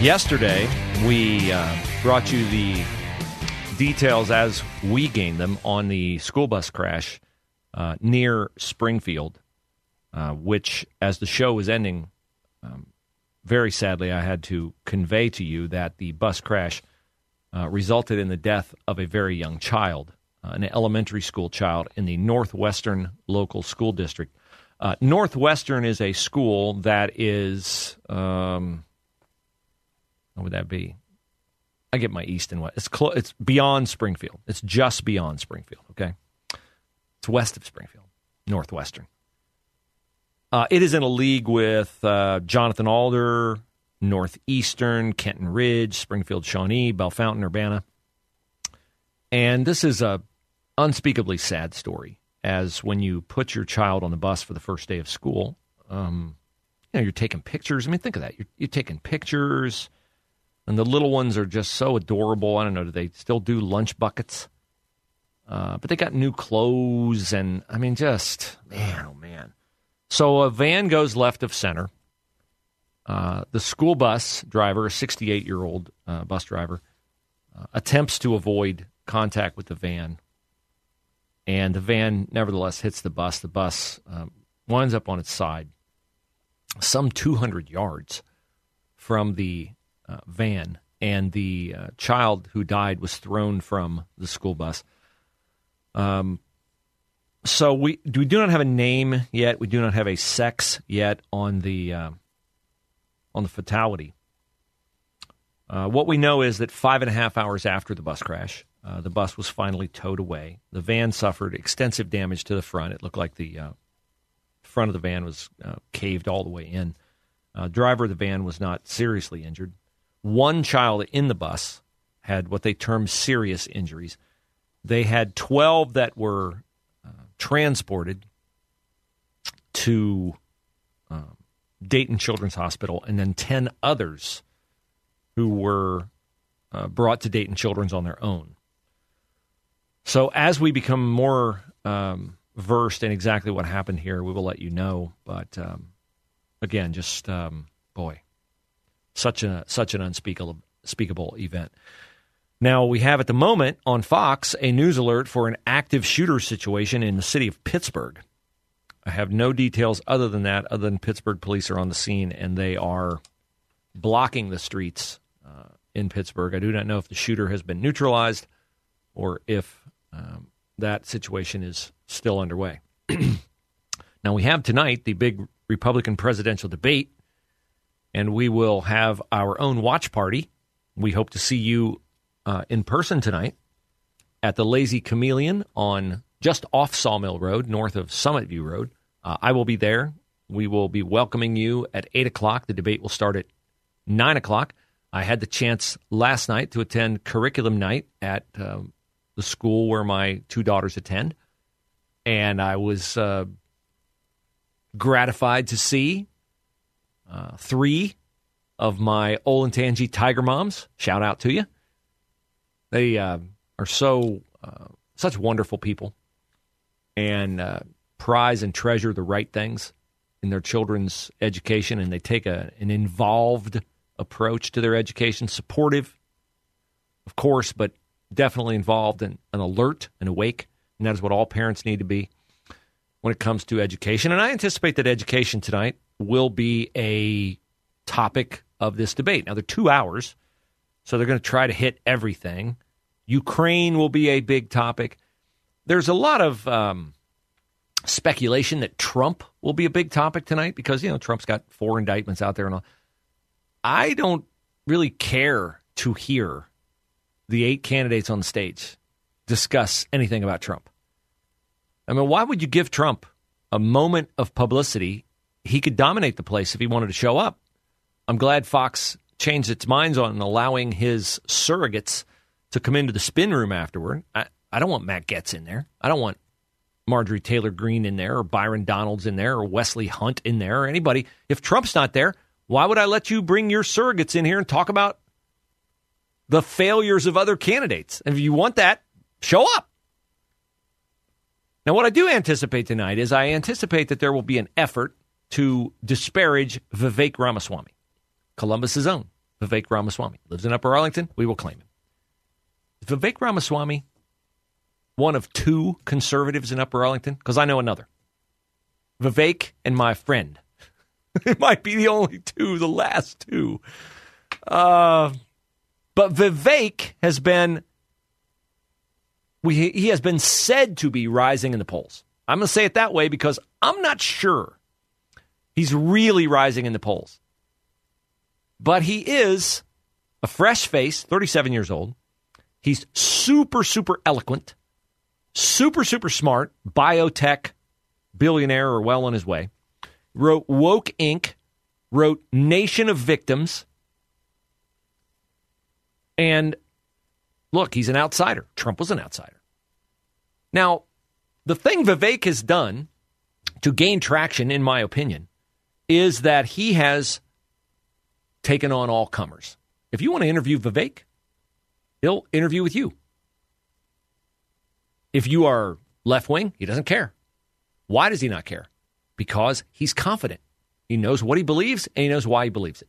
Yesterday, we uh, brought you the details as we gained them on the school bus crash uh, near Springfield, uh, which, as the show was ending, um, very sadly, I had to convey to you that the bus crash uh, resulted in the death of a very young child, uh, an elementary school child in the Northwestern local school district. Uh, Northwestern is a school that is. Um, what would that be? I get my east and west. It's clo- It's beyond Springfield. It's just beyond Springfield. Okay, it's west of Springfield, Northwestern. Uh, it is in a league with uh, Jonathan Alder, Northeastern, Kenton Ridge, Springfield, Shawnee, Bellefontaine, Urbana, and this is a unspeakably sad story. As when you put your child on the bus for the first day of school, um, you know you're taking pictures. I mean, think of that. You're, you're taking pictures and the little ones are just so adorable. I don't know, do they still do lunch buckets? Uh, but they got new clothes, and I mean, just man, oh man. So a van goes left of center. Uh, the school bus driver, a 68 year old uh, bus driver, uh, attempts to avoid contact with the van. And the van nevertheless hits the bus. The bus um, winds up on its side, some 200 yards from the uh, van, and the uh, child who died was thrown from the school bus. Um, so we we do not have a name yet. We do not have a sex yet on the uh, on the fatality. Uh, what we know is that five and a half hours after the bus crash, uh, the bus was finally towed away. The van suffered extensive damage to the front. It looked like the uh, front of the van was uh, caved all the way in. Uh, driver of the van was not seriously injured. One child in the bus had what they term serious injuries. They had 12 that were uh, transported to uh, Dayton Children's Hospital, and then 10 others who were uh, brought to Dayton Children's on their own. So, as we become more um, versed in exactly what happened here, we will let you know. But um, again, just um, boy, such a such an unspeakable unspeakable event. Now we have at the moment on Fox a news alert for an active shooter situation in the city of Pittsburgh. I have no details other than that, other than Pittsburgh police are on the scene and they are blocking the streets uh, in Pittsburgh. I do not know if the shooter has been neutralized or if um, that situation is still underway. now we have tonight the big Republican presidential debate and we will have our own watch party. We hope to see you uh, in person tonight at the Lazy Chameleon on just off Sawmill Road, north of Summit View Road. Uh, I will be there. We will be welcoming you at 8 o'clock. The debate will start at 9 o'clock. I had the chance last night to attend curriculum night at uh, the school where my two daughters attend. And I was uh, gratified to see uh, three of my Olentangy Tiger Moms. Shout out to you. They uh, are so uh, such wonderful people and uh, prize and treasure the right things in their children's education, and they take a, an involved approach to their education, supportive, of course, but definitely involved and, and alert and awake. And that is what all parents need to be when it comes to education. And I anticipate that education tonight will be a topic of this debate. Now, they're two hours, so they're going to try to hit everything. Ukraine will be a big topic. There's a lot of um, speculation that Trump will be a big topic tonight because, you know, Trump's got four indictments out there and all. I don't really care to hear the eight candidates on the stage discuss anything about Trump. I mean, why would you give Trump a moment of publicity? He could dominate the place if he wanted to show up. I'm glad Fox changed its minds on allowing his surrogates to come into the spin room afterward. I, I don't want Matt Gaetz in there. I don't want Marjorie Taylor Greene in there or Byron Donalds in there or Wesley Hunt in there or anybody. If Trump's not there, why would I let you bring your surrogates in here and talk about the failures of other candidates? And if you want that, show up. Now, what I do anticipate tonight is I anticipate that there will be an effort to disparage Vivek Ramaswamy, Columbus's own Vivek Ramaswamy. Lives in Upper Arlington. We will claim him. Vivek Ramaswamy one of two conservatives in Upper Arlington? Because I know another. Vivek and my friend. it might be the only two, the last two. Uh, but Vivek has been we, he has been said to be rising in the polls. I'm going to say it that way because I'm not sure he's really rising in the polls. But he is a fresh face, 37 years old. He's super, super eloquent super, super smart, biotech billionaire or well on his way. Wrote Woke Inc., wrote Nation of Victims. And look, he's an outsider. Trump was an outsider. Now, the thing Vivek has done to gain traction, in my opinion, is that he has taken on all comers. If you want to interview Vivek, he'll interview with you. If you are left wing, he doesn't care. Why does he not care? Because he's confident. He knows what he believes and he knows why he believes it.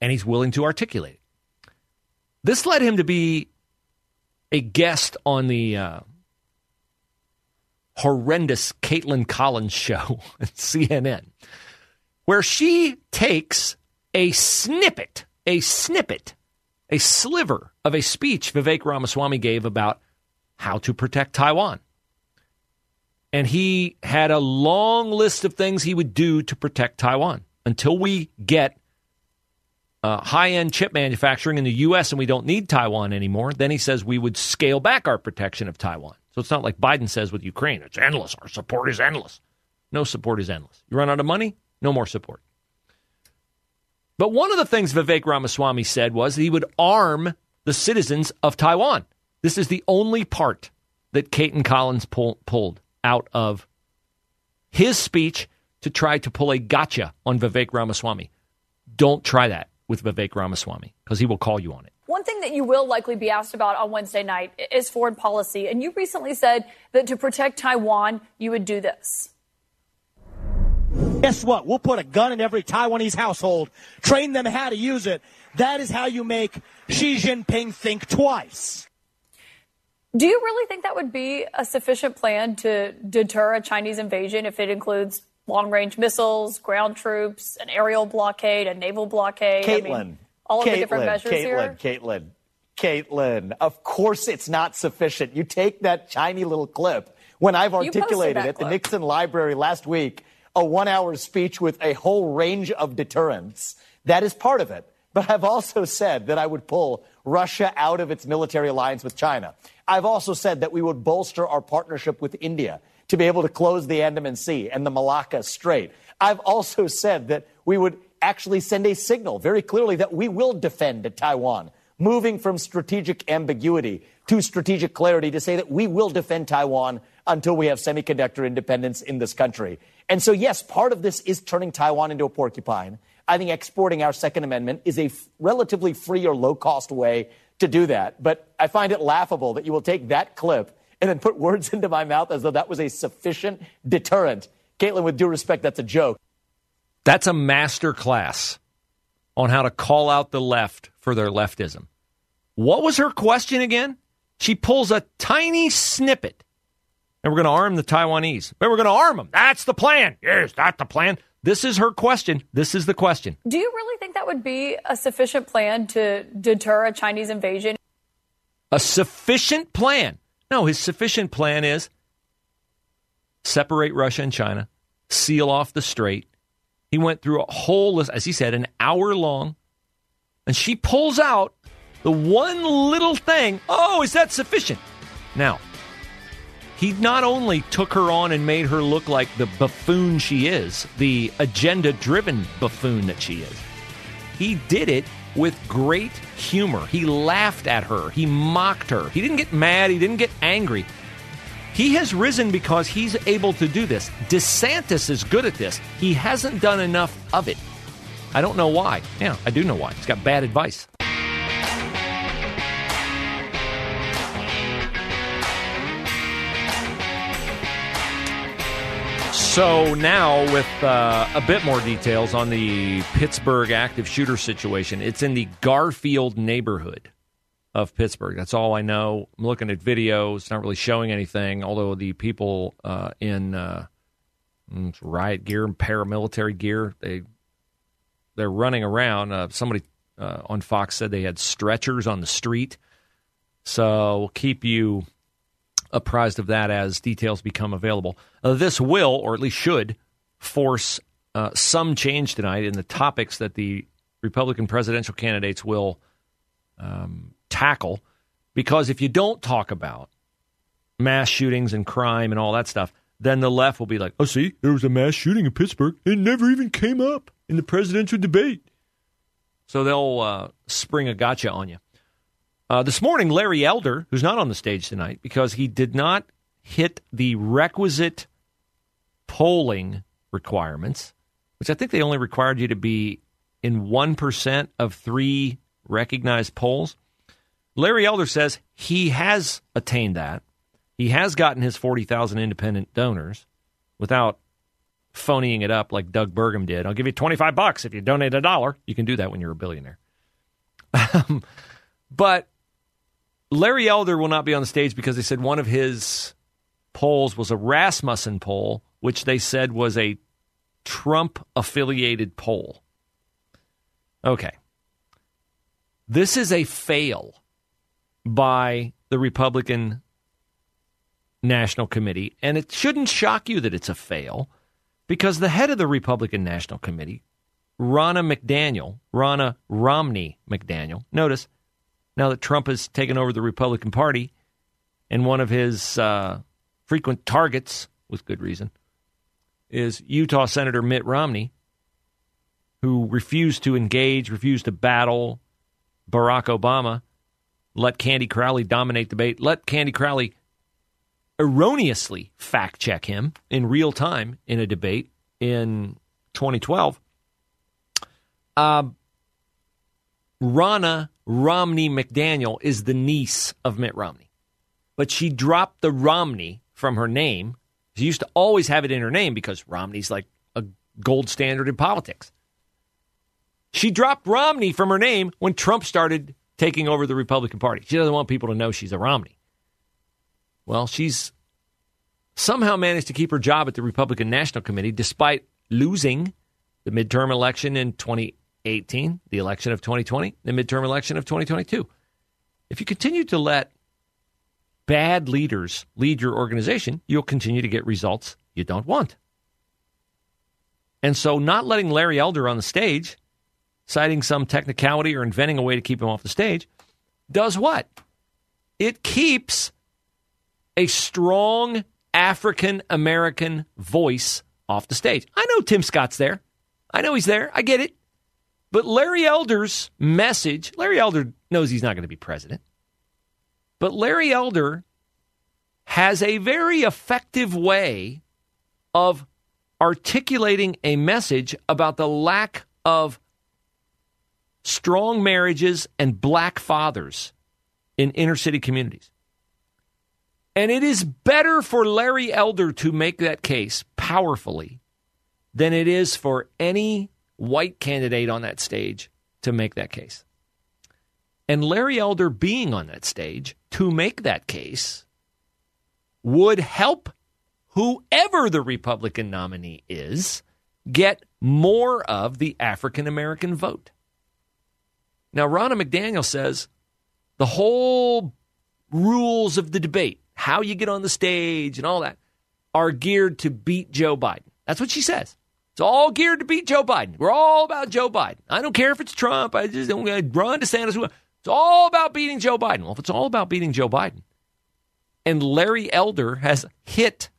And he's willing to articulate it. This led him to be a guest on the uh, horrendous Kaitlan Collins show at CNN, where she takes a snippet, a snippet, a sliver of a speech Vivek Ramaswamy gave about how to protect Taiwan. And he had a long list of things he would do to protect Taiwan until we get uh, high end chip manufacturing in the U.S. and we don't need Taiwan anymore. Then he says we would scale back our protection of Taiwan. So it's not like Biden says with Ukraine, it's endless. Our support is endless. No support is endless. You run out of money, no more support. But one of the things Vivek Ramaswamy said was he would arm the citizens of Taiwan. This is the only part that Kaitlan Collins pull, pulled out of his speech to try to pull a gotcha on Vivek Ramaswamy. Don't try that with Vivek Ramaswamy because he will call you on it. One thing that you will likely be asked about on Wednesday night is foreign policy. And you recently said that to protect Taiwan, you would do this. Guess what? We'll put a gun in every Taiwanese household, train them how to use it. That is how you make Xi Jinping think twice. Do you really think that would be a sufficient plan to deter a Chinese invasion if it includes long range missiles, ground troops, an aerial blockade, a naval blockade. Kaitlan. I mean, all of the different measures Kaitlan, here? Kaitlan, Kaitlan, of course it's not sufficient. You take that tiny little clip when I've articulated at the. Nixon Library last week, a one hour speech with a whole range of deterrents. That is part of it. But I've also said that I would pull Russia out of its military alliance with China. I've also said that we would bolster our partnership with India to be able to close the Andaman Sea and the Malacca Strait. I've also said that we would actually send a signal very clearly that we will defend Taiwan, moving from strategic ambiguity to strategic clarity to say that we will defend Taiwan until we have semiconductor independence in this country. And so, yes, part of this is turning Taiwan into a porcupine. I think exporting our Second Amendment is a f- relatively free or low cost way to do that. But I find it laughable that you will take that clip and then put words into my mouth as though that was a sufficient deterrent. Kaitlan, with due respect, that's a joke. That's a master class on how to call out the left for their leftism. What was her question again? She pulls a tiny snippet. And we're going to arm the Taiwanese. But we're going to arm them. That's the plan. Yes, that's the plan. This is her question. This is the question. Do you really think that would be a sufficient plan to deter a Chinese invasion? A sufficient plan. No, his sufficient plan is separate Russia and China, seal off the strait. He went through a whole list, as he said, an hour long. And she pulls out the one little thing. Oh, is that sufficient? Now, he not only took her on and made her look like the buffoon she is, the agenda driven buffoon that she is, he did it with great humor. He laughed at her, he mocked her. He didn't get mad, he didn't get angry. He has risen because he's able to do this. DeSantis is good at this. He hasn't done enough of it. I don't know why. Yeah, I do know why. He's got bad advice. So now, with uh, a bit more details on the Pittsburgh active shooter situation, it's in the Garfield neighborhood of Pittsburgh. That's all I know. I'm looking at videos, not really showing anything. Although the people uh, in uh, mm, riot gear and paramilitary gear, they they're running around. Uh, somebody uh, on Fox said they had stretchers on the street. So we'll keep you apprised of that as details become available. Uh, this will, or at least should, force uh, some change tonight in the topics that the Republican presidential candidates will um, tackle. Because if you don't talk about mass shootings and crime and all that stuff, then the left will be like, oh, see, there was a mass shooting in Pittsburgh. It never even came up in the presidential debate. So they'll uh, spring a gotcha on you. Uh, this morning, Larry Elder, who's not on the stage tonight because he did not hit the requisite polling requirements, which I think they only required you to be in 1% of three recognized polls. Larry Elder says he has attained that. He has gotten his 40,000 independent donors without phonying it up like Doug Burgum did. I'll give you 25 bucks if you donate a dollar. You can do that when you're a billionaire. but Larry Elder will not be on the stage because they said one of his polls was a Rasmussen poll, which they said was a Trump affiliated poll. Okay. This is a fail by the Republican National Committee, and it shouldn't shock you that it's a fail because the head of the Republican National Committee, Ronna McDaniel, Ronna Romney McDaniel, notice now that Trump has taken over the Republican Party, and one of his uh, frequent targets, with good reason, is Utah Senator Mitt Romney, who refused to engage, refused to battle Barack Obama, let Candy Crowley dominate debate, let Candy Crowley erroneously fact check him in real time in a debate in 2012. Uh, Ronna Romney McDaniel is the niece of Mitt Romney. But she dropped the Romney from her name. She used to always have it in her name because Romney's like a gold standard in politics. She dropped Romney from her name when Trump started taking over the Republican Party. She doesn't want people to know she's a Romney. Well, she's somehow managed to keep her job at the Republican National Committee despite losing the midterm election in 2018 18, the election of 2020, the midterm election of 2022. If you continue to let bad leaders lead your organization, you'll continue to get results you don't want. And so, not letting Larry Elder on the stage, citing some technicality or inventing a way to keep him off the stage, does what? It keeps a strong African American voice off the stage. I know Tim Scott's there. I know he's there. I get it. But Larry Elder's message Larry Elder knows he's not going to be president. But Larry Elder has a very effective way of articulating a message about the lack of strong marriages and black fathers in inner city communities. And it is better for Larry Elder to make that case powerfully than it is for any white candidate on that stage to make that case. And Larry Elder being on that stage to make that case would help whoever the Republican nominee is get more of the African American vote. Now, Ronna McDaniel says the whole rules of the debate, how you get on the stage and all that, are geared to beat Joe Biden. That's what she says. It's all geared to beat Joe Biden. We're all about Joe Biden. I don't care if it's Trump. I just don't Ron DeSantis. It's all about beating Joe Biden. Well, if it's all about beating Joe Biden, and Larry Elder has hit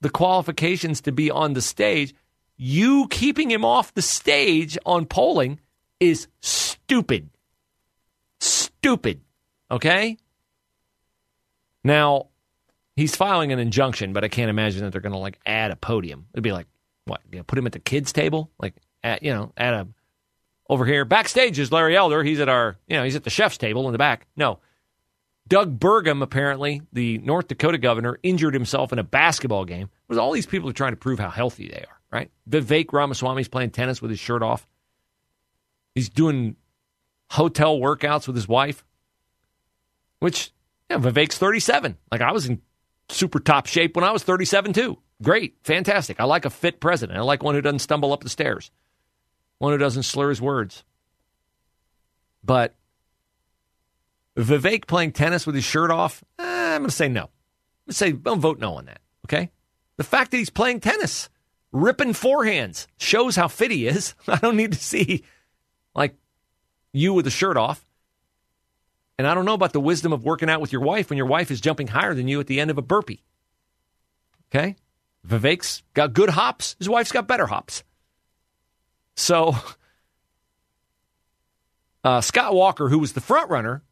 the qualifications to be on the stage, you keeping him off the stage on polling is stupid. Stupid. Okay? Now, he's filing an injunction, but I can't imagine that they're going to like add a podium. It'd be like, what? You know, put him at the kids' table? Like, at, you know, at a, over here. Backstage is Larry Elder. He's at our, you know, he's at the chef's table in the back. No. Doug Burgum, apparently, the North Dakota governor, injured himself in a basketball game. It was all these people are trying to prove how healthy they are, right? Vivek Ramaswamy's playing tennis with his shirt off. He's doing hotel workouts with his wife, which, yeah, Vivek's 37. Like, I was in super top shape when I was 37, too. Great, fantastic. I like a fit president. I like one who doesn't stumble up the stairs, one who doesn't slur his words. But Vivek playing tennis with his shirt off, eh, I'm going to say no. I'm going to say, don't vote no on that, okay? The fact that he's playing tennis, ripping forehands, shows how fit he is. I don't need to see, like, you with the shirt off. And I don't know about the wisdom of working out with your wife when your wife is jumping higher than you at the end of a burpee. Okay? Vivek's got good hops. His wife's got better hops. So, uh, Scott Walker, who was the front runner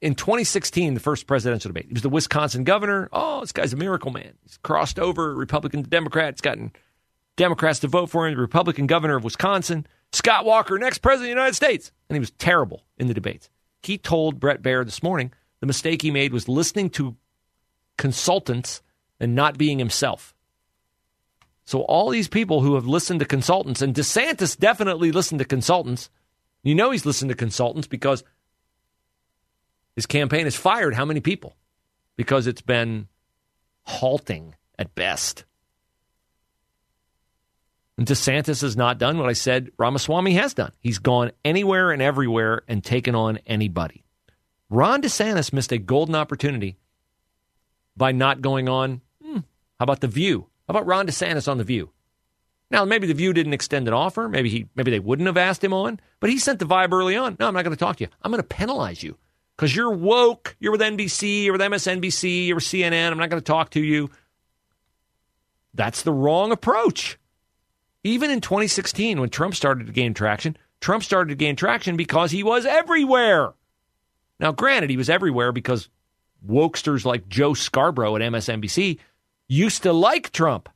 in 2016, the first presidential debate, he was the Wisconsin governor. Oh, this guy's a miracle man. He's crossed over Republican to Democrat. He's gotten Democrats to vote for him, the Republican governor of Wisconsin. Scott Walker, next president of the United States. And he was terrible in the debates. He told Bret Baier this morning the mistake he made was listening to consultants and not being himself. So all these people who have listened to consultants, and DeSantis definitely listened to consultants. You know he's listened to consultants because his campaign has fired how many people? Because it's been halting at best. And DeSantis has not done what I said Ramaswamy has done. He's gone anywhere and everywhere and taken on anybody. Ron DeSantis missed a golden opportunity by not going on. Hmm, how about The View? How about Ron DeSantis on The View? Now, maybe The View didn't extend an offer. Maybe he, maybe they wouldn't have asked him on. But he sent the vibe early on. No, I'm not going to talk to you. I'm going to penalize you because you're woke. You're with NBC. You're with MSNBC. You're with CNN. I'm not going to talk to you. That's the wrong approach. Even in 2016, when Trump started to gain traction, Trump started to gain traction because he was everywhere. Now, granted, he was everywhere because wokesters like Joe Scarborough at MSNBC used to like Trump.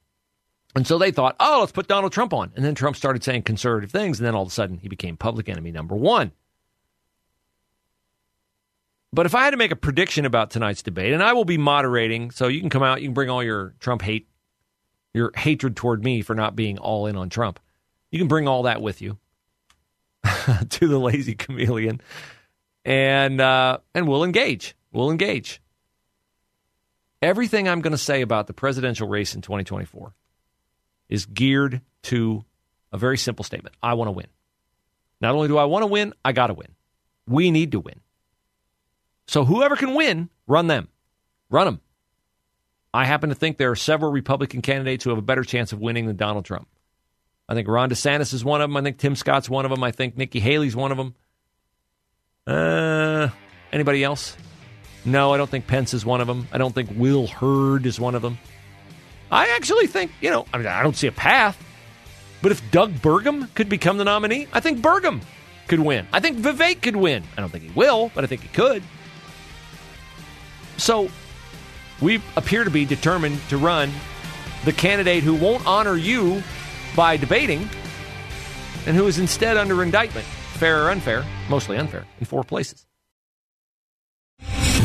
And so they thought, oh, let's put Donald Trump on. And then Trump started saying conservative things. And then all of a sudden, he became public enemy number one. But if I had to make a prediction about tonight's debate, and I will be moderating, so you can come out, you can bring all your Trump hate, your hatred toward me for not being all in on Trump. You can bring all that with you to the lazy chameleon, and uh, and we'll engage. We'll engage. Everything I'm going to say about the presidential race in 2024 is geared to a very simple statement. I want to win. Not only do I want to win, I got to win. We need to win. So whoever can win, run them. Run them. I happen to think there are several Republican candidates who have a better chance of winning than Donald Trump. I think Ron DeSantis is one of them. I think Tim Scott's one of them. I think Nikki Haley's one of them. Uh, anybody else? No, I don't think Pence is one of them. I don't think Will Hurd is one of them. I actually think, you know, I mean, I don't see a path. But if Doug Burgum could become the nominee, I think Burgum could win. I think Vivek could win. I don't think he will, but I think he could. So we appear to be determined to run the candidate who won't honor you by debating and who is instead under indictment, fair or unfair, mostly unfair, in four places.